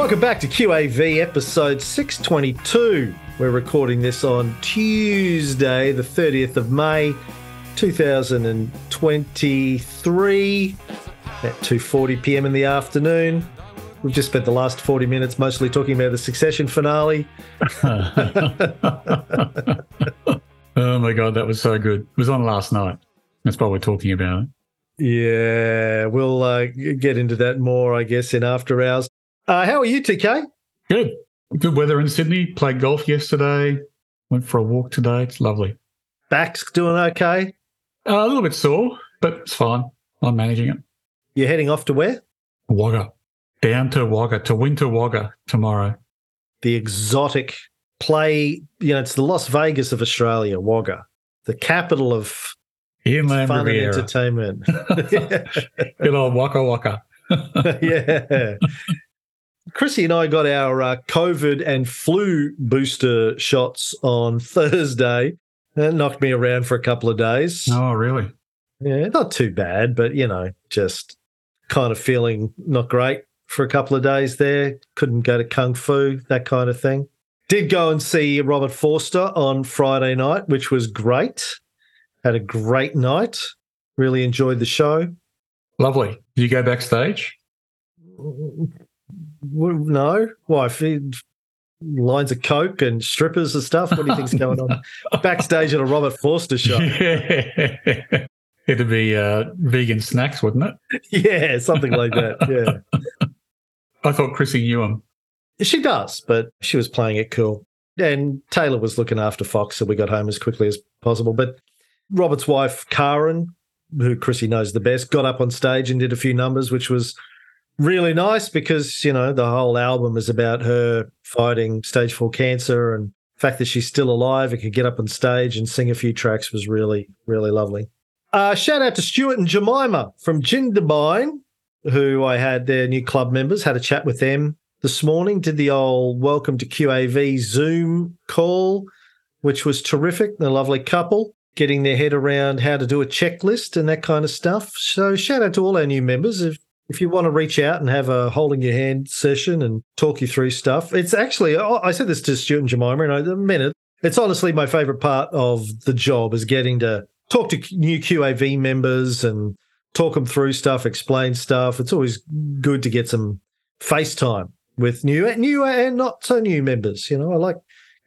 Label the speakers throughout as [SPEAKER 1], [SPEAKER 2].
[SPEAKER 1] Welcome back to QAV episode 622. We're recording this on Tuesday, the 30th of May, 2023 at 2:40 p.m. in the afternoon. We've just spent the last 40 minutes mostly talking about the Succession finale.
[SPEAKER 2] oh my god, that was so good. It was on last night. That's why we're talking about it.
[SPEAKER 1] Yeah, we'll uh, get into that more, I guess, in after hours. Uh, how are you, TK?
[SPEAKER 2] Good. Good weather in Sydney. Played golf yesterday. Went for a walk today. It's lovely.
[SPEAKER 1] Back's doing okay?
[SPEAKER 2] Uh, a little bit sore, but it's fine. I'm managing it.
[SPEAKER 1] You're heading off to where?
[SPEAKER 2] Wagga. Down to Wagga, to Winter Wagga tomorrow.
[SPEAKER 1] The exotic play, you know, it's the Las Vegas of Australia, Wagga, the capital of
[SPEAKER 2] Inland
[SPEAKER 1] fun
[SPEAKER 2] Riviera.
[SPEAKER 1] and entertainment.
[SPEAKER 2] Good old Waka Waka.
[SPEAKER 1] yeah. Chrissy and I got our uh, COVID and flu booster shots on Thursday. That knocked me around for a couple of days.
[SPEAKER 2] Oh, really?
[SPEAKER 1] Yeah, not too bad, but you know, just kind of feeling not great for a couple of days there. Couldn't go to Kung Fu, that kind of thing. Did go and see Robert Forster on Friday night, which was great. Had a great night. Really enjoyed the show.
[SPEAKER 2] Lovely. Did you go backstage?
[SPEAKER 1] No, why? Lines of coke and strippers and stuff. What do you think's going on backstage at a Robert Forster show?
[SPEAKER 2] Yeah. It'd be uh, vegan snacks, wouldn't it?
[SPEAKER 1] yeah, something like that. Yeah.
[SPEAKER 2] I thought Chrissy knew him.
[SPEAKER 1] She does, but she was playing it cool. And Taylor was looking after Fox, so we got home as quickly as possible. But Robert's wife, Karen, who Chrissy knows the best, got up on stage and did a few numbers, which was really nice because, you know, the whole album is about her fighting stage four cancer and the fact that she's still alive and could get up on stage and sing a few tracks was really, really lovely. Uh, shout out to Stuart and Jemima from Jindabyne, who I had their new club members, had a chat with them this morning, did the old welcome to QAV Zoom call, which was terrific. The lovely couple getting their head around how to do a checklist and that kind of stuff. So shout out to all our new members. If if you want to reach out and have a holding your hand session and talk you through stuff, it's actually I said this to Stuart and Jemima, and meant it. It's honestly my favorite part of the job is getting to talk to new QAV members and talk them through stuff, explain stuff. It's always good to get some FaceTime with new, new and not so new members. You know, I like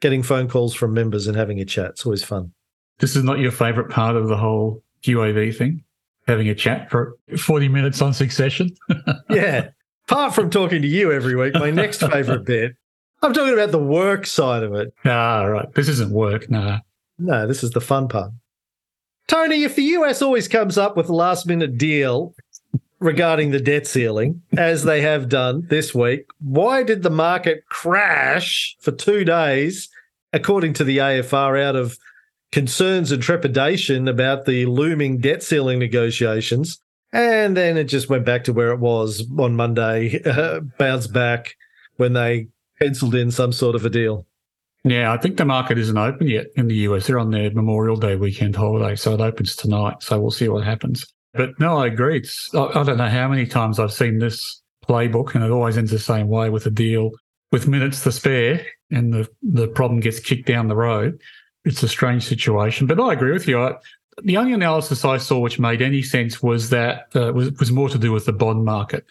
[SPEAKER 1] getting phone calls from members and having a chat. It's always fun.
[SPEAKER 2] This is not your favorite part of the whole QAV thing? Having a chat for 40 minutes on succession?
[SPEAKER 1] yeah. Apart from talking to you every week, my next favorite bit, I'm talking about the work side of it.
[SPEAKER 2] ah, right. This isn't work. Nah.
[SPEAKER 1] No, this is the fun part. Tony, if the US always comes up with a last minute deal regarding the debt ceiling, as they have done this week, why did the market crash for two days, according to the AFR, out of concerns and trepidation about the looming debt ceiling negotiations? And then it just went back to where it was on Monday, uh, bounced back when they penciled in some sort of a deal.
[SPEAKER 2] Yeah, I think the market isn't open yet in the US. They're on their Memorial Day weekend holiday, so it opens tonight. So we'll see what happens. But no, I agree. It's, I, I don't know how many times I've seen this playbook, and it always ends the same way with a deal with minutes to spare, and the the problem gets kicked down the road. It's a strange situation, but I agree with you. I, the only analysis I saw which made any sense was that uh, was was more to do with the bond market,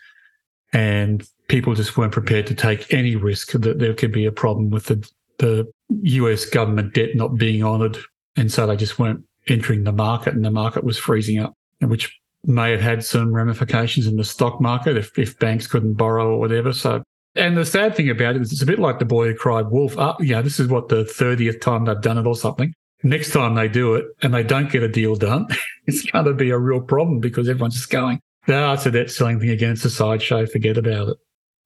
[SPEAKER 2] and people just weren't prepared to take any risk that there could be a problem with the the US government debt not being honoured, and so they just weren't entering the market, and the market was freezing up, which may have had some ramifications in the stock market if, if banks couldn't borrow or whatever. So, and the sad thing about it is, it's a bit like the boy who cried wolf. Uh, you know, this is what the thirtieth time they've done it or something. Next time they do it and they don't get a deal done, it's going to be a real problem because everyone's just going, "No, it's a debt ceiling thing again. It's a sideshow. Forget about it."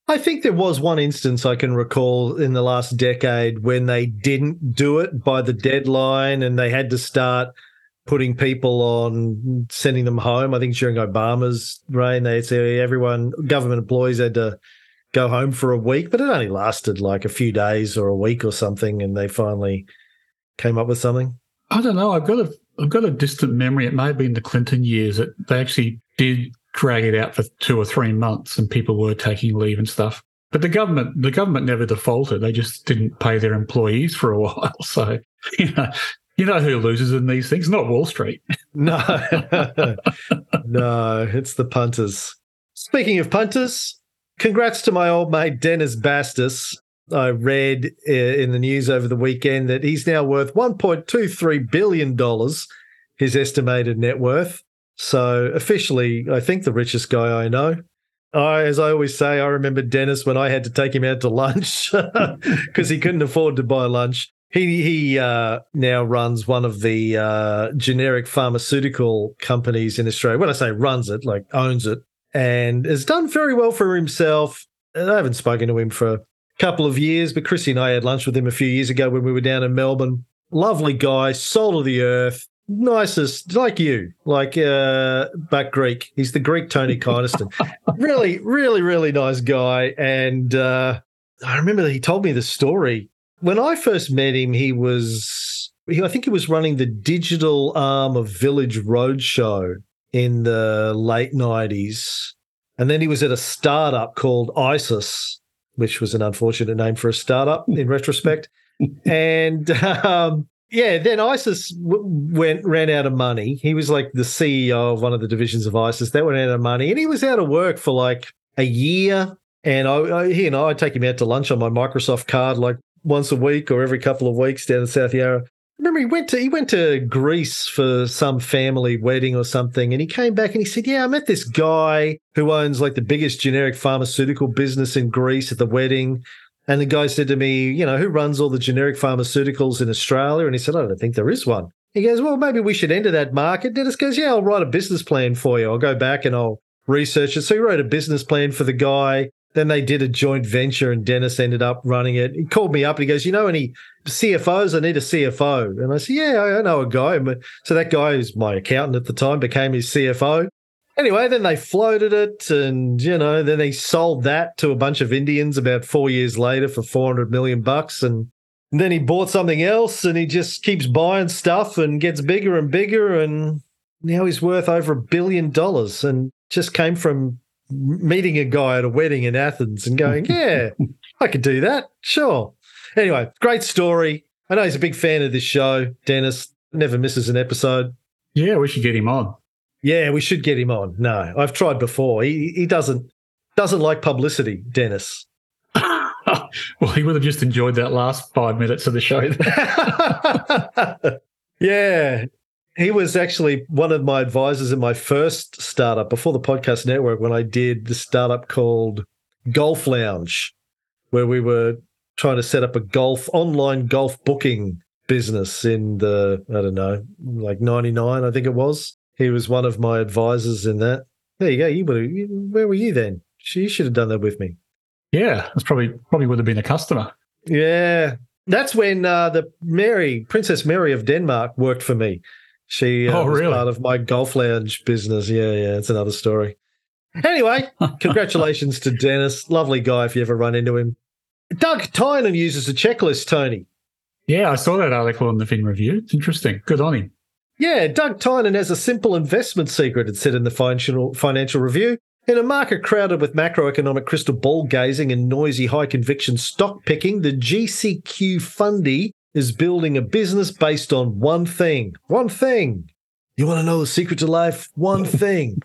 [SPEAKER 1] I think there was one instance I can recall in the last decade when they didn't do it by the deadline and they had to start putting people on sending them home. I think during Obama's reign, they said everyone, government employees had to go home for a week, but it only lasted like a few days or a week or something, and they finally came up with something.
[SPEAKER 2] I don't know. I've got a I've got a distant memory. It may have been the Clinton years that they actually did drag it out for two or three months, and people were taking leave and stuff. But the government, the government never defaulted. They just didn't pay their employees for a while. So, you know, you know who loses in these things? Not Wall Street.
[SPEAKER 1] No, no, it's the punters. Speaking of punters, congrats to my old mate Dennis Bastas. I read uh, in the news over the weekend that he's now worth $1.23 billion, his estimated net worth. So, officially, I think the richest guy I know. I, as I always say, I remember Dennis when I had to take him out to lunch because he couldn't afford to buy lunch. He he uh, now runs one of the uh, generic pharmaceutical companies in Australia. When I say runs it, like owns it, and has done very well for himself. I haven't spoken to him for a couple of years, but Chrissy and I had lunch with him a few years ago when we were down in Melbourne. Lovely guy, soul of the earth, nicest, like you, like uh, but Greek. He's the Greek Tony Kynaston. really, really, really nice guy. And uh, I remember that he told me the story when I first met him. He was, I think he was running the digital arm of Village Roadshow in the late nineties, and then he was at a startup called ISIS, which was an unfortunate name for a startup in retrospect. and um, yeah, then ISIS w- went ran out of money. He was like the CEO of one of the divisions of ISIS. They went out of money, and he was out of work for like a year. And I, I he and I I'd take him out to lunch on my Microsoft card like once a week or every couple of weeks down in South Yarra. Remember, he went to he went to Greece for some family wedding or something, and he came back and he said, "Yeah, I met this guy who owns like the biggest generic pharmaceutical business in Greece at the wedding." And the guy said to me, you know, who runs all the generic pharmaceuticals in Australia? And he said, I don't think there is one. He goes, well, maybe we should enter that market. Dennis goes, yeah, I'll write a business plan for you. I'll go back and I'll research it. So he wrote a business plan for the guy. Then they did a joint venture and Dennis ended up running it. He called me up and he goes, you know any CFOs? I need a CFO. And I said, yeah, I know a guy. So that guy who's my accountant at the time became his CFO. Anyway, then they floated it, and you know, then they sold that to a bunch of Indians about four years later for four hundred million bucks, and then he bought something else, and he just keeps buying stuff and gets bigger and bigger, and now he's worth over a billion dollars, and just came from meeting a guy at a wedding in Athens and going, yeah, I could do that, sure. Anyway, great story. I know he's a big fan of this show. Dennis never misses an episode.
[SPEAKER 2] Yeah, we should get him on.
[SPEAKER 1] Yeah, we should get him on. No, I've tried before. He he doesn't doesn't like publicity, Dennis.
[SPEAKER 2] well, he would have just enjoyed that last five minutes of the show.
[SPEAKER 1] yeah, he was actually one of my advisors in my first startup before the podcast network when I did the startup called Golf Lounge, where we were trying to set up a golf online golf booking business in the I don't know, like 99 I think it was. He was one of my advisors in that. There you go. You would have, where were you then? You should have done that with me.
[SPEAKER 2] Yeah, that's probably probably would have been a customer.
[SPEAKER 1] Yeah, that's when uh, the Mary Princess Mary of Denmark worked for me. She uh,
[SPEAKER 2] oh, really?
[SPEAKER 1] was part of my golf lounge business. Yeah, yeah, it's another story. Anyway, congratulations to Dennis. Lovely guy if you ever run into him. Doug Tynan uses a checklist, Tony.
[SPEAKER 2] Yeah, I saw that article in the Fin Review. It's interesting. Good on him.
[SPEAKER 1] Yeah, Doug Tynan has a simple investment secret, it said in the financial, financial review. In a market crowded with macroeconomic crystal ball gazing and noisy high conviction stock picking, the GCQ Fundy is building a business based on one thing. One thing. You want to know the secret to life? One thing.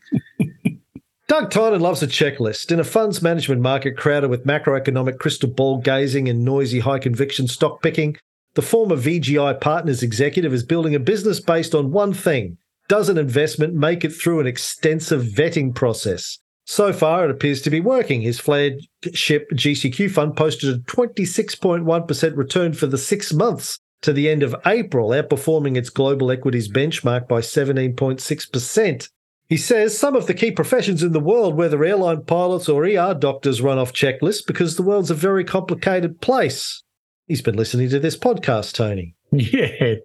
[SPEAKER 1] Doug Tynan loves a checklist. In a funds management market crowded with macroeconomic crystal ball gazing and noisy high conviction stock picking, the former VGI Partners executive is building a business based on one thing does an investment make it through an extensive vetting process? So far, it appears to be working. His flagship GCQ fund posted a 26.1% return for the six months to the end of April, outperforming its global equities benchmark by 17.6%. He says some of the key professions in the world, whether airline pilots or ER doctors, run off checklists because the world's a very complicated place. He's been listening to this podcast, Tony.
[SPEAKER 2] Yeah.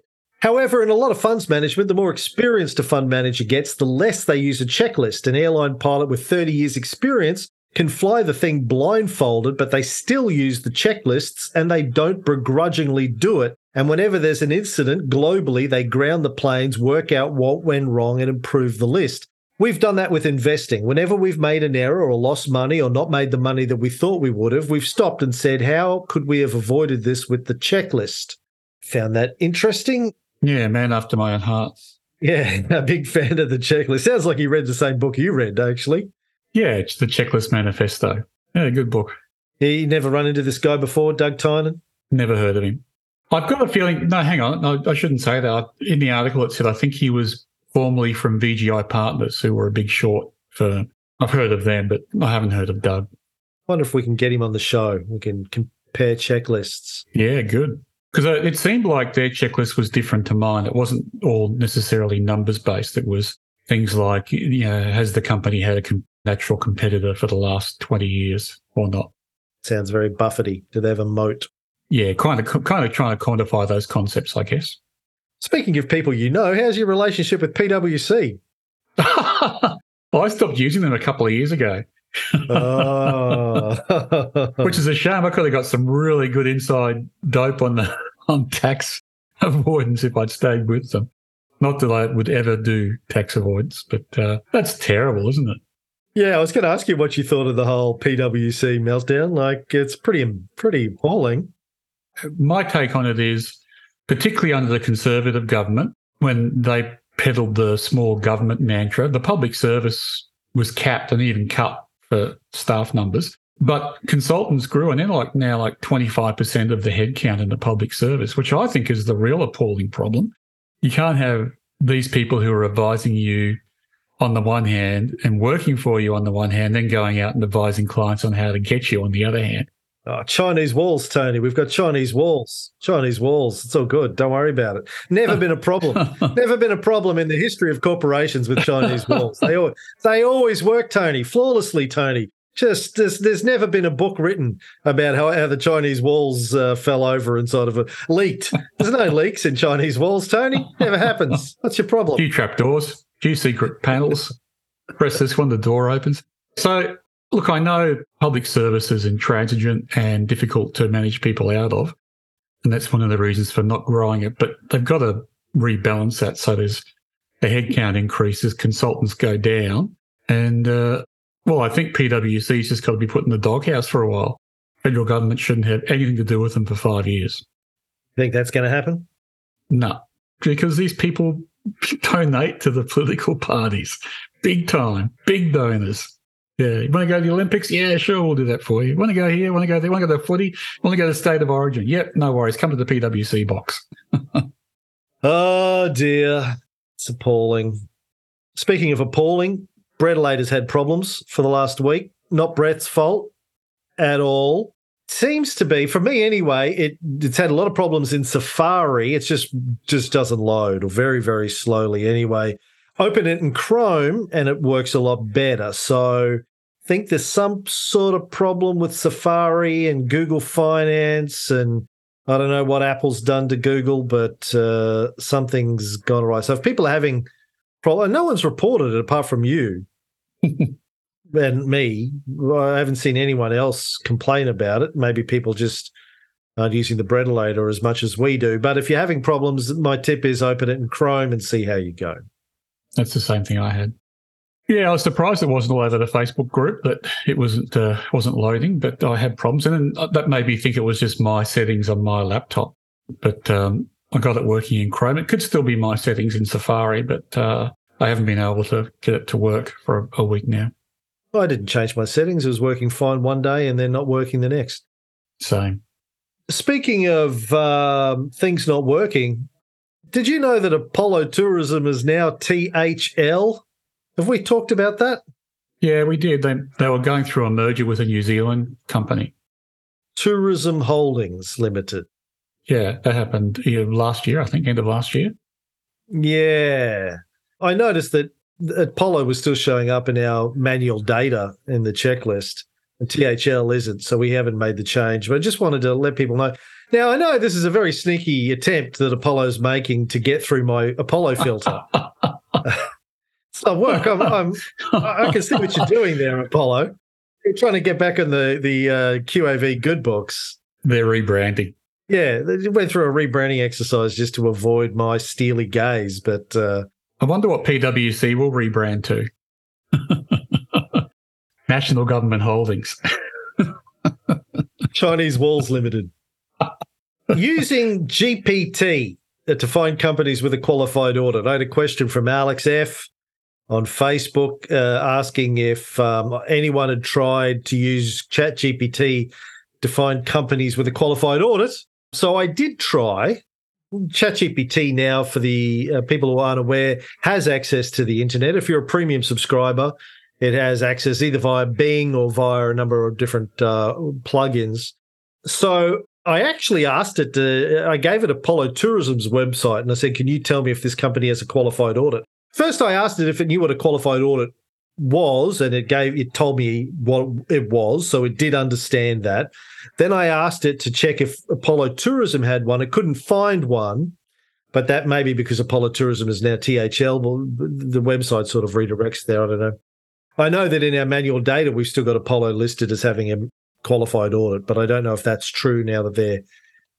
[SPEAKER 1] However, in a lot of funds management, the more experienced a fund manager gets, the less they use a checklist. An airline pilot with 30 years' experience can fly the thing blindfolded, but they still use the checklists and they don't begrudgingly do it. And whenever there's an incident globally, they ground the planes, work out what went wrong, and improve the list. We've done that with investing. Whenever we've made an error or lost money or not made the money that we thought we would have, we've stopped and said, how could we have avoided this with the checklist? Found that interesting.
[SPEAKER 2] Yeah, man after my own heart.
[SPEAKER 1] Yeah, a big fan of the checklist. Sounds like you read the same book you read, actually.
[SPEAKER 2] Yeah, it's the Checklist Manifesto. Yeah, good book.
[SPEAKER 1] You never run into this guy before, Doug Tynan?
[SPEAKER 2] Never heard of him. I've got a feeling. No, hang on. No, I shouldn't say that. In the article, it said I think he was formerly from VGI Partners, who were a big short firm. I've heard of them, but I haven't heard of Doug.
[SPEAKER 1] Wonder if we can get him on the show. We can compare checklists.
[SPEAKER 2] Yeah, good. Because it seemed like their checklist was different to mine. It wasn't all necessarily numbers based. It was things like, you know, has the company had a natural competitor for the last 20 years or not?
[SPEAKER 1] Sounds very Buffety. Do they have a moat?
[SPEAKER 2] Yeah, kind of, kind of trying to quantify those concepts, I guess.
[SPEAKER 1] Speaking of people you know, how's your relationship with PwC?
[SPEAKER 2] I stopped using them a couple of years ago. Oh. Which is a shame. I could have got some really good inside dope on the on tax avoidance if I'd stayed with them. Not that I would ever do tax avoidance, but uh, that's terrible, isn't it?
[SPEAKER 1] Yeah, I was going to ask you what you thought of the whole PwC meltdown. Like, it's pretty pretty appalling.
[SPEAKER 2] My take on it is particularly under the Conservative government, when they peddled the small government mantra, the public service was capped and even cut for staff numbers. But consultants grew and they're like now like 25% of the headcount in the public service, which I think is the real appalling problem. You can't have these people who are advising you on the one hand and working for you on the one hand, then going out and advising clients on how to get you on the other hand.
[SPEAKER 1] Oh, Chinese walls, Tony. We've got Chinese walls. Chinese walls. It's all good. Don't worry about it. Never been a problem. Never been a problem in the history of corporations with Chinese walls. They always, they always work, Tony, flawlessly, Tony. Just there's, there's never been a book written about how, how the Chinese walls uh, fell over and sort of a, leaked. There's no leaks in Chinese walls, Tony. Never happens. What's your problem?
[SPEAKER 2] Few trapdoors, few secret panels. Press this one, the door opens. So Look, I know public service is intransigent and difficult to manage people out of. And that's one of the reasons for not growing it. But they've got to rebalance that. So there's the headcount increases, consultants go down. And, uh, well, I think PwC's just got to be put in the doghouse for a while. Federal government shouldn't have anything to do with them for five years.
[SPEAKER 1] Think that's going to happen?
[SPEAKER 2] No, because these people donate to the political parties big time, big donors. Yeah, you want to go to the Olympics? Yeah, sure, we'll do that for you. Want to go here? Want to go there? Want to go to footy? Want to go to state of origin? Yep, no worries. Come to the PwC box.
[SPEAKER 1] oh dear, it's appalling. Speaking of appalling, Brett has had problems for the last week. Not Brett's fault at all. Seems to be, for me anyway, it it's had a lot of problems in Safari. It's just just doesn't load or very very slowly anyway open it in Chrome and it works a lot better. So I think there's some sort of problem with Safari and Google Finance and I don't know what Apple's done to Google, but uh, something's gone awry. So if people are having problems, no one's reported it apart from you and me. I haven't seen anyone else complain about it. Maybe people just aren't using the Brettalator as much as we do. But if you're having problems, my tip is open it in Chrome and see how you go.
[SPEAKER 2] That's the same thing I had. Yeah, I was surprised it wasn't all over the Facebook group that it wasn't uh, wasn't loading, but I had problems, and that made me think it was just my settings on my laptop. But um, I got it working in Chrome. It could still be my settings in Safari, but uh, I haven't been able to get it to work for a, a week now.
[SPEAKER 1] I didn't change my settings. It was working fine one day and then not working the next.
[SPEAKER 2] Same.
[SPEAKER 1] Speaking of um, things not working, did you know that Apollo Tourism is now THL? Have we talked about that?
[SPEAKER 2] Yeah, we did. They they were going through a merger with a New Zealand company.
[SPEAKER 1] Tourism Holdings Limited.
[SPEAKER 2] Yeah, that happened last year, I think, end of last year.
[SPEAKER 1] Yeah. I noticed that Apollo was still showing up in our manual data in the checklist, and THL isn't. So we haven't made the change. But I just wanted to let people know now, I know this is a very sneaky attempt that Apollo's making to get through my Apollo filter. it's not work. I'm, I'm, i can see what you're doing there, Apollo. You're trying to get back in the, the uh, QAV good books.
[SPEAKER 2] They're rebranding.
[SPEAKER 1] Yeah, they went through a rebranding exercise just to avoid my steely gaze. But uh,
[SPEAKER 2] I wonder what PwC will rebrand to. National Government Holdings.
[SPEAKER 1] Chinese Walls Limited. Using GPT to find companies with a qualified audit. I had a question from Alex F on Facebook uh, asking if um, anyone had tried to use ChatGPT to find companies with a qualified audit. So I did try. ChatGPT now, for the uh, people who aren't aware, has access to the internet. If you're a premium subscriber, it has access either via Bing or via a number of different uh, plugins. So I actually asked it to, I gave it Apollo Tourism's website and I said, Can you tell me if this company has a qualified audit? First, I asked it if it knew what a qualified audit was, and it gave it told me what it was, so it did understand that. Then I asked it to check if Apollo Tourism had one. It couldn't find one, but that may be because Apollo Tourism is now THL. Well, the website sort of redirects there. I don't know. I know that in our manual data, we've still got Apollo listed as having a qualified audit, but I don't know if that's true now that they're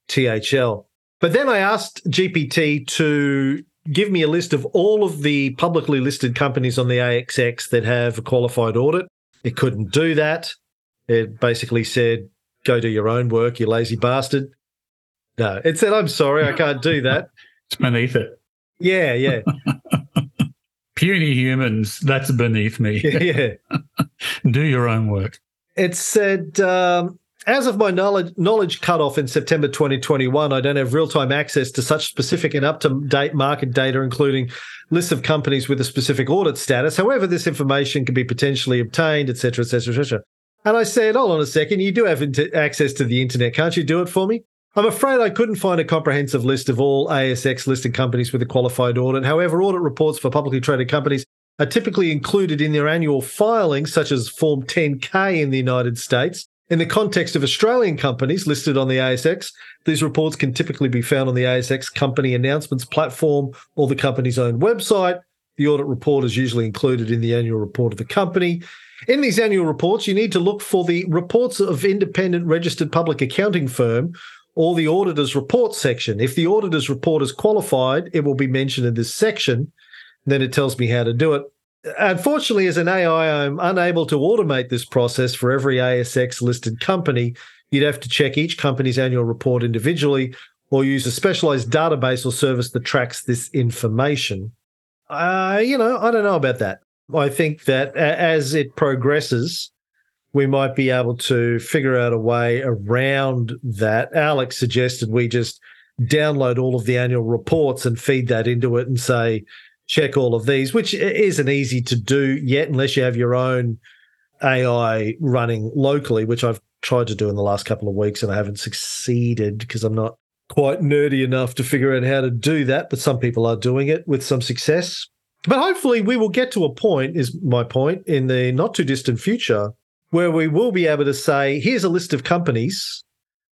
[SPEAKER 1] THL. But then I asked GPT to give me a list of all of the publicly listed companies on the ASX that have a qualified audit. It couldn't do that. It basically said, go do your own work, you lazy bastard. No, it said, I'm sorry, I can't do that.
[SPEAKER 2] it's beneath it.
[SPEAKER 1] Yeah, yeah.
[SPEAKER 2] puny humans, that's beneath me.
[SPEAKER 1] yeah.
[SPEAKER 2] Do your own work.
[SPEAKER 1] It said, um, as of my knowledge, knowledge cutoff in September 2021, I don't have real time access to such specific and up to date market data, including lists of companies with a specific audit status. However, this information can be potentially obtained, etc., etc., etc. And I said, hold on a second, you do have access to the internet. Can't you do it for me? I'm afraid I couldn't find a comprehensive list of all ASX listed companies with a qualified audit. However, audit reports for publicly traded companies are typically included in their annual filings, such as Form 10K in the United States. In the context of Australian companies listed on the ASX, these reports can typically be found on the ASX company announcements platform or the company's own website. The audit report is usually included in the annual report of the company. In these annual reports, you need to look for the reports of independent registered public accounting firm or the auditor's report section. If the auditor's report is qualified, it will be mentioned in this section. Then it tells me how to do it. Unfortunately, as an AI, I'm unable to automate this process for every ASX listed company. You'd have to check each company's annual report individually or use a specialized database or service that tracks this information. Uh, you know, I don't know about that. I think that as it progresses, we might be able to figure out a way around that. Alex suggested we just download all of the annual reports and feed that into it and say, check all of these, which isn't easy to do yet unless you have your own AI running locally, which I've tried to do in the last couple of weeks and I haven't succeeded because I'm not quite nerdy enough to figure out how to do that. But some people are doing it with some success. But hopefully, we will get to a point, is my point, in the not too distant future where we will be able to say, here's a list of companies.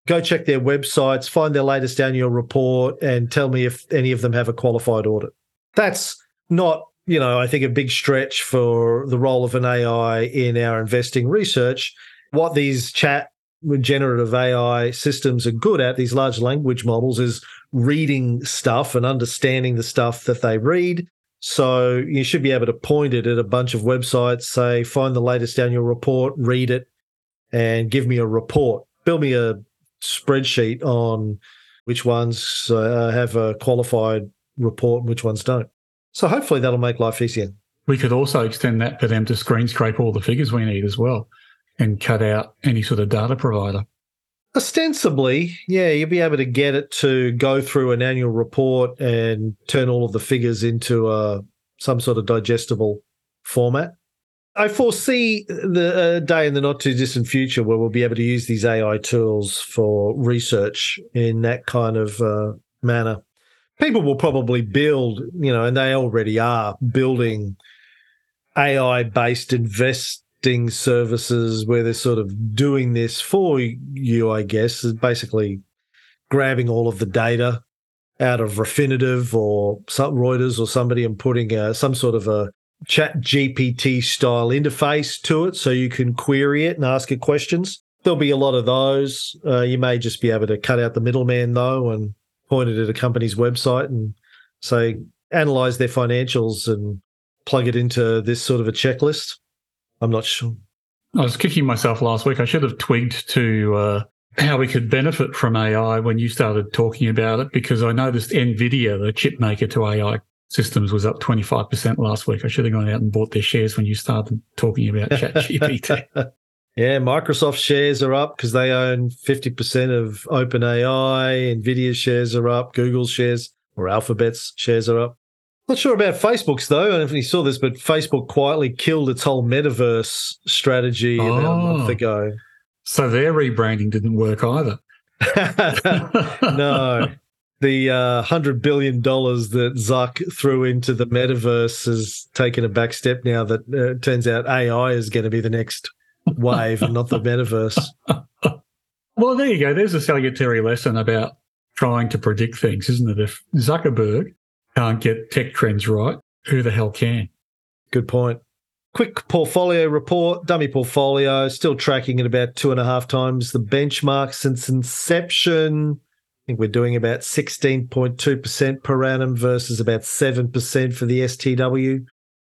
[SPEAKER 1] Go check their websites, find their latest annual report, and tell me if any of them have a qualified audit. That's not, you know, I think a big stretch for the role of an AI in our investing research. What these chat generative AI systems are good at, these large language models, is reading stuff and understanding the stuff that they read so you should be able to point it at a bunch of websites, say, find the latest annual report, read it, and give me a report. Build me a spreadsheet on which ones uh, have a qualified report and which ones don't. So hopefully that'll make life easier.
[SPEAKER 2] We could also extend that for them to screen scrape all the figures we need as well and cut out any sort of data provider.
[SPEAKER 1] Ostensibly, yeah, you'll be able to get it to go through an annual report and turn all of the figures into a, uh, some sort of digestible format. I foresee the uh, day in the not too distant future where we'll be able to use these AI tools for research in that kind of uh, manner. People will probably build, you know, and they already are building AI based investing services where they're sort of doing this for you, I guess, is basically grabbing all of the data out of Refinitiv or Reuters or somebody and putting a, some sort of a chat GPT style interface to it so you can query it and ask it questions. There'll be a lot of those. Uh, you may just be able to cut out the middleman though and point it at a company's website and say, analyze their financials and plug it into this sort of a checklist? I'm not sure.
[SPEAKER 2] I was kicking myself last week. I should have twigged to uh, how we could benefit from AI when you started talking about it, because I noticed NVIDIA, the chip maker to AI systems, was up 25% last week. I should have gone out and bought their shares when you started talking about ChatGPT.
[SPEAKER 1] Yeah, Microsoft shares are up because they own 50% of OpenAI. NVIDIA shares are up. Google's shares or Alphabet's shares are up. Not sure about Facebook's though. I don't know if you saw this, but Facebook quietly killed its whole metaverse strategy oh. about a month ago.
[SPEAKER 2] So their rebranding didn't work either.
[SPEAKER 1] no. The uh, $100 billion that Zuck threw into the metaverse has taken a back step now that uh, turns out AI is going to be the next wave and not the metaverse.
[SPEAKER 2] well, there you go. There's a salutary lesson about trying to predict things, isn't it? If Zuckerberg can't get tech trends right, who the hell can?
[SPEAKER 1] Good point. Quick portfolio report, dummy portfolio, still tracking at about two and a half times the benchmark since inception. I think we're doing about 16.2% per annum versus about 7% for the STW.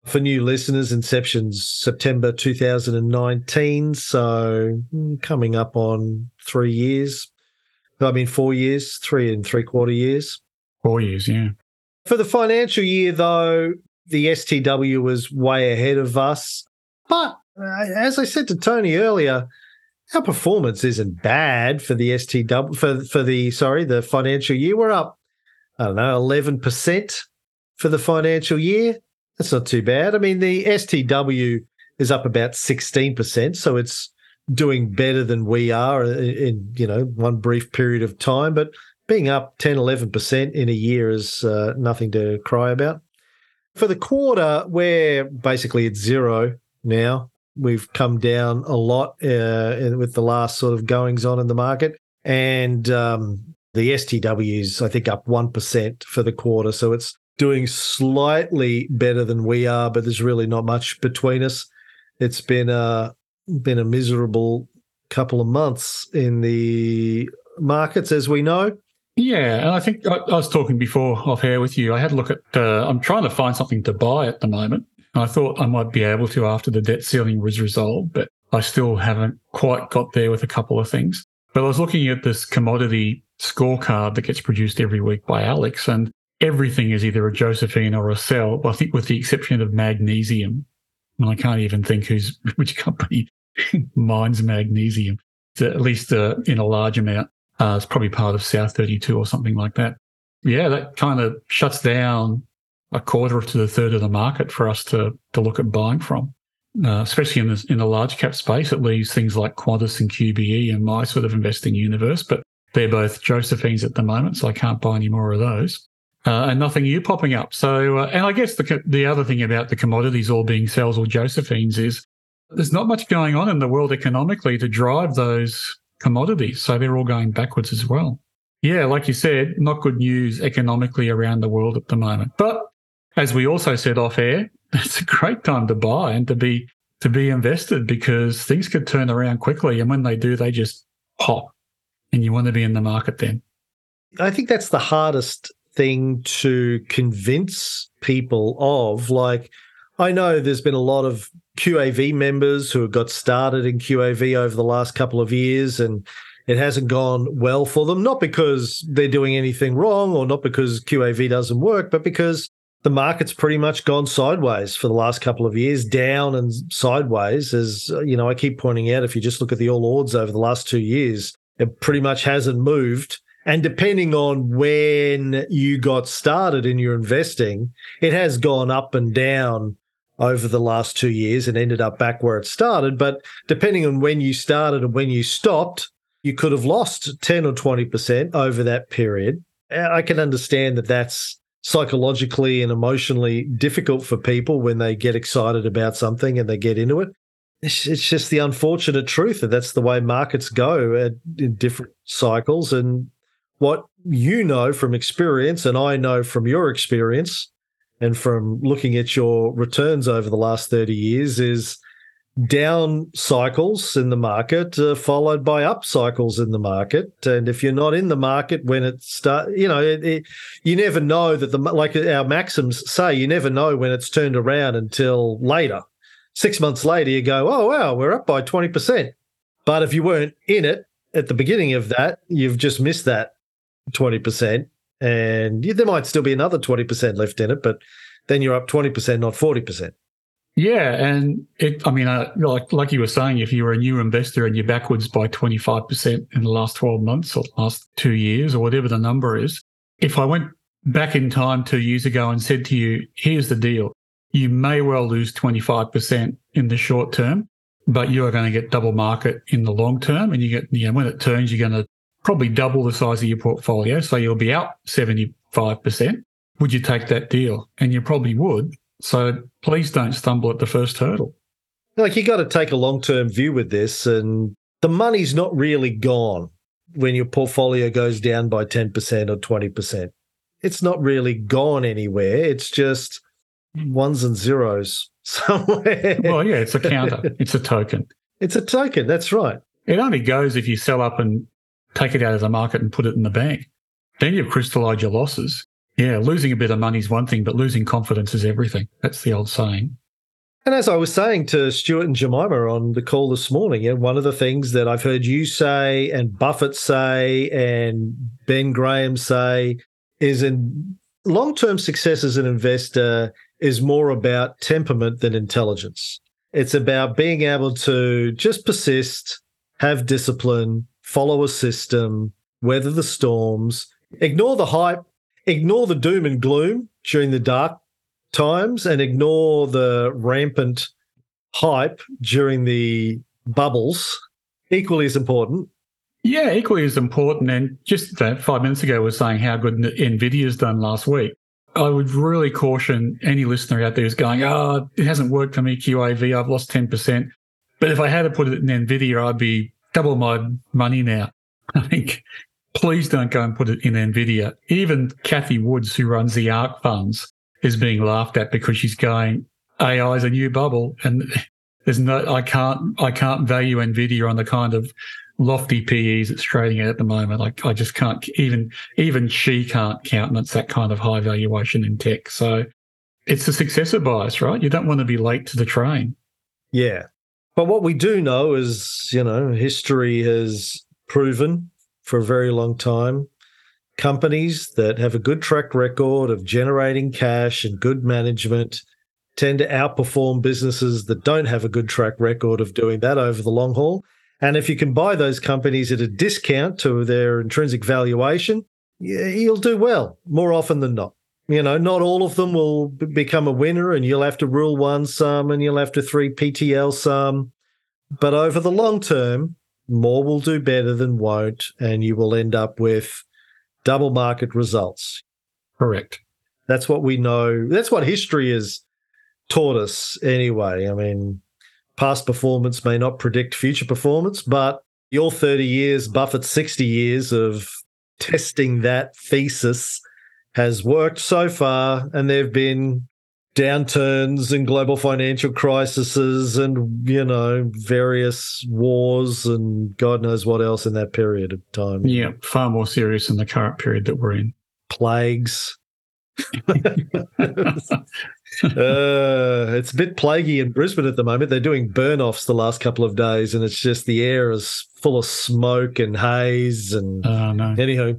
[SPEAKER 1] For new listeners, Inception's September 2019. So hmm, coming up on three years. I mean, four years, three and three quarter years.
[SPEAKER 2] Four years, yeah.
[SPEAKER 1] For the financial year, though, the STW was way ahead of us. But uh, as I said to Tony earlier, our performance isn't bad for the STW for for the sorry the financial year. We're up, I don't know, eleven percent for the financial year. That's not too bad. I mean, the STW is up about sixteen percent, so it's doing better than we are in, in you know one brief period of time. But being up 10, 11% in a year is uh, nothing to cry about. For the quarter, we're basically at zero now. We've come down a lot uh, with the last sort of goings on in the market. And um, the is I think, up 1% for the quarter. So it's doing slightly better than we are, but there's really not much between us. It's been a, been a miserable couple of months in the markets, as we know.
[SPEAKER 2] Yeah, and I think I, I, was talking before off air with you. I had a look at. Uh, I'm trying to find something to buy at the moment. I thought I might be able to after the debt ceiling was resolved, but I still haven't quite got there with a couple of things. But I was looking at this commodity scorecard that gets produced every week by Alex, and everything is either a Josephine or a sell. I think with the exception of magnesium, and I can't even think who's which company mines magnesium. It's at least uh, in a large amount. Uh, it's probably part of South 32 or something like that. Yeah, that kind of shuts down a quarter to the third of the market for us to to look at buying from. Uh, especially in the in the large cap space, it leaves things like Qantas and QBE in my sort of investing universe, but they're both Josephines at the moment, so I can't buy any more of those. Uh, and nothing new popping up. So, uh, and I guess the the other thing about the commodities all being cells or Josephines is there's not much going on in the world economically to drive those commodities. So they're all going backwards as well. Yeah, like you said, not good news economically around the world at the moment. But as we also said off air, it's a great time to buy and to be to be invested because things could turn around quickly. And when they do, they just pop. And you want to be in the market then.
[SPEAKER 1] I think that's the hardest thing to convince people of. Like, I know there's been a lot of QAV members who have got started in QAV over the last couple of years and it hasn't gone well for them, not because they're doing anything wrong or not because QAV doesn't work, but because the market's pretty much gone sideways for the last couple of years, down and sideways. As you know, I keep pointing out, if you just look at the All Ords over the last two years, it pretty much hasn't moved. And depending on when you got started in your investing, it has gone up and down over the last two years and ended up back where it started. But depending on when you started and when you stopped, you could have lost 10 or 20% over that period. Uh, I can understand that that's psychologically and emotionally difficult for people when they get excited about something and they get into it. It's, it's just the unfortunate truth that that's the way markets go at, in different cycles. And what you know from experience, and I know from your experience, and from looking at your returns over the last 30 years is down cycles in the market uh, followed by up cycles in the market. And if you're not in the market when it start you know it, it, you never know that the like our maxims say you never know when it's turned around until later. Six months later you go oh wow we're up by 20% but if you weren't in it at the beginning of that you've just missed that 20% and there might still be another 20% left in it but then you're up 20% not 40%
[SPEAKER 2] yeah, and it. I mean, uh, like like you were saying, if you're a new investor and you're backwards by 25 percent in the last 12 months or last two years or whatever the number is, if I went back in time two years ago and said to you, "Here's the deal," you may well lose 25 percent in the short term, but you are going to get double market in the long term, and you get you know when it turns, you're going to probably double the size of your portfolio, so you'll be out 75 percent. Would you take that deal? And you probably would so please don't stumble at the first hurdle.
[SPEAKER 1] Like you got to take a long term view with this, and the money's not really gone when your portfolio goes down by 10% or 20%. It's not really gone anywhere. It's just ones and zeros somewhere.
[SPEAKER 2] Well, yeah, it's a counter, it's a token.
[SPEAKER 1] It's a token. That's right.
[SPEAKER 2] It only goes if you sell up and take it out of the market and put it in the bank. Then you've crystallized your losses. Yeah, losing a bit of money is one thing, but losing confidence is everything. That's the old saying.
[SPEAKER 1] And as I was saying to Stuart and Jemima on the call this morning, one of the things that I've heard you say and Buffett say and Ben Graham say is in long term success as an investor is more about temperament than intelligence. It's about being able to just persist, have discipline, follow a system, weather the storms, ignore the hype ignore the doom and gloom during the dark times and ignore the rampant hype during the bubbles equally as important.
[SPEAKER 2] Yeah equally as important. And just five minutes ago was saying how good nvidia's done last week. I would really caution any listener out there who's going oh it hasn't worked for me qav i've lost 10% but if i had to put it in nvidia i'd be double my money now i think please don't go and put it in NVIDIA. Even Cathie Woods, who runs the ARK funds, is being laughed at because she's going, AI is a new bubble. And there's no, I can't, I can't value NVIDIA on the kind of lofty PEs it's trading at at the moment. Like I just can't even, even she can't countenance that kind of high valuation in tech. So it's a successor bias, right? You don't want to be late to the train.
[SPEAKER 1] Yeah. But what we do know is, you know, history has proven for a very long time. Companies that have a good track record of generating cash and good management tend to outperform businesses that don't have a good track record of doing that over the long haul. And if you can buy those companies at a discount to their intrinsic valuation, you'll do well more often than not. You know, not all of them will become a winner, and you'll have to rule one some and you'll have to three PTL some. But over the long term, more will do better than won't, and you will end up with double market results.
[SPEAKER 2] Correct.
[SPEAKER 1] That's what we know. That's what history has taught us anyway. I mean, past performance may not predict future performance, but your 30 years, Buffett's 60 years of testing that thesis has worked so far, and there have been downturns and global financial crises and you know various wars and god knows what else in that period of time
[SPEAKER 2] yeah far more serious than the current period that we're in
[SPEAKER 1] plagues uh, it's a bit plaguey in Brisbane at the moment. They're doing burn offs the last couple of days, and it's just the air is full of smoke and haze. And
[SPEAKER 2] uh, no.
[SPEAKER 1] anyhow,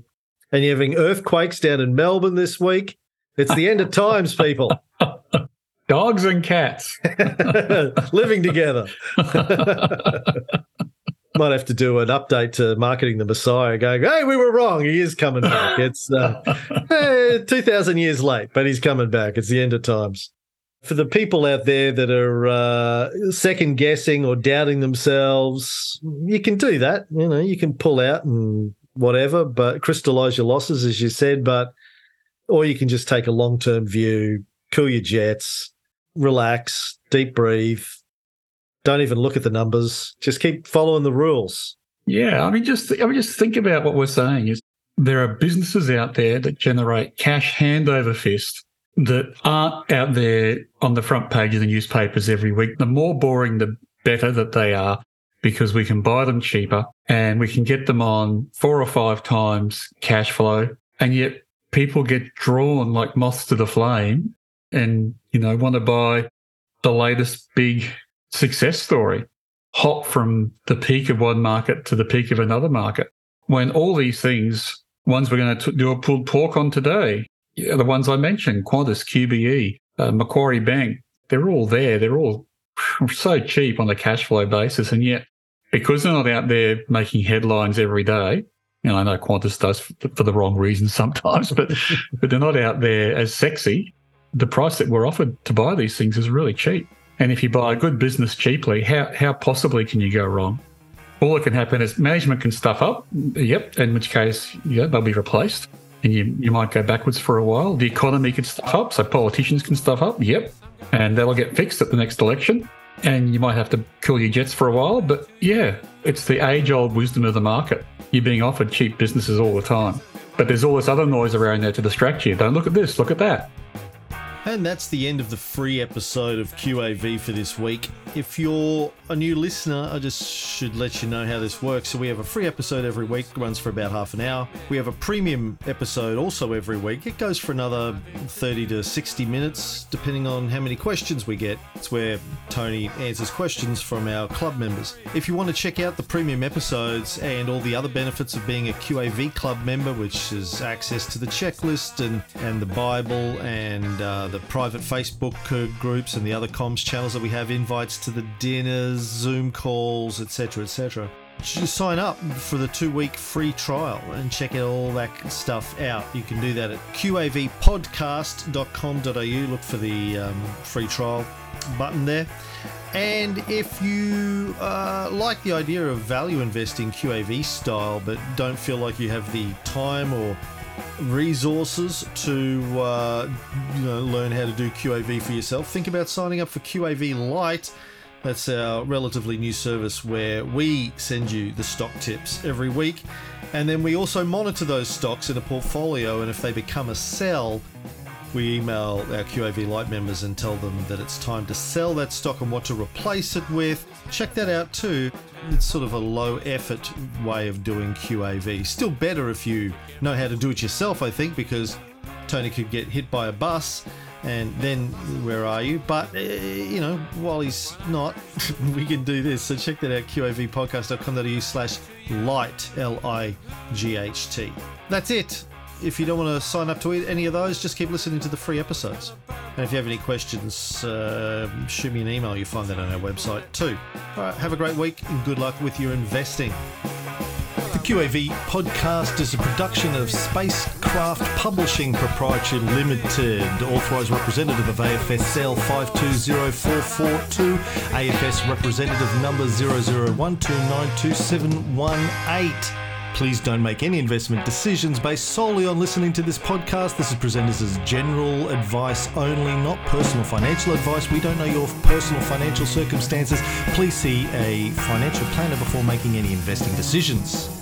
[SPEAKER 1] and you're having earthquakes down in Melbourne this week. It's the end of times, people.
[SPEAKER 2] Dogs and cats
[SPEAKER 1] living together. Might have to do an update to marketing the Messiah, going, "Hey, we were wrong. He is coming back. It's uh, hey, two thousand years late, but he's coming back. It's the end of times." For the people out there that are uh, second guessing or doubting themselves, you can do that. You know, you can pull out and whatever, but crystallize your losses, as you said. But or you can just take a long term view, cool your jets, relax, deep breathe. Don't even look at the numbers. Just keep following the rules.
[SPEAKER 2] Yeah, I mean, just I mean, just think about what we're saying. Is there are businesses out there that generate cash hand over fist that aren't out there on the front page of the newspapers every week. The more boring the better that they are because we can buy them cheaper and we can get them on four or five times cash flow. And yet people get drawn like moths to the flame and, you know, want to buy the latest big success story, hop from the peak of one market to the peak of another market. When all these things, ones we're going to do a pulled pork on today, the ones I mentioned, Qantas, QBE, uh, Macquarie Bank, they're all there. They're all so cheap on a cash flow basis. And yet, because they're not out there making headlines every day, you know, I know Qantas does for the wrong reasons sometimes, but but they're not out there as sexy. The price that we're offered to buy these things is really cheap. And if you buy a good business cheaply, how how possibly can you go wrong? All that can happen is management can stuff up. Yep, in which case, yeah, they'll be replaced. And you, you might go backwards for a while. The economy can stuff up, so politicians can stuff up. Yep. And that'll get fixed at the next election and you might have to cool your jets for a while. But yeah, it's the age old wisdom of the market. You're being offered cheap businesses all the time. But there's all this other noise around there to distract you. Don't look at this, look at that.
[SPEAKER 1] And that's the end of the free episode of QAV for this week. If you're a new listener, I just should let you know how this works. So we have a free episode every week, runs for about half an hour. We have a premium episode also every week. It goes for another 30 to 60 minutes, depending on how many questions we get. It's where Tony answers questions from our club members. If you want to check out the premium episodes and all the other benefits of being a QAV club member, which is access to the checklist and, and the Bible and uh, the private Facebook groups and the other comms channels that we have, invites to the dinners, Zoom calls, etc., etc. Just sign up for the two week free trial and check all that stuff out. You can do that at qavpodcast.com.au. Look for the um, free trial button there. And if you uh, like the idea of value investing QAV style, but don't feel like you have the time or resources to uh, you know learn how to do QAV for yourself, think about signing up for QAV Lite. That's our relatively new service where we send you the stock tips every week, and then we also monitor those stocks in a portfolio. And if they become a sell, we email our QAV Lite members and tell them that it's time to sell that stock and what to replace it with. Check that out too. It's sort of a low effort way of doing QAV. Still better if you know how to do it yourself, I think, because Tony could get hit by a bus and then where are you? But, uh, you know, while he's not, we can do this. So check that out, qavpodcast.com.au slash light, L-I-G-H-T. That's it. If you don't want to sign up to any of those, just keep listening to the free episodes. And if you have any questions, uh, shoot me an email. You'll find that on our website too. All right, have a great week and good luck with your investing. QAV podcast is a production of Spacecraft Publishing Proprietary Limited, authorised representative of AFSL 520442, AFS representative number 0012922718. Please don't make any investment decisions based solely on listening to this podcast. This is presented as general advice only, not personal financial advice. We don't know your personal financial circumstances. Please see a financial planner before making any investing decisions.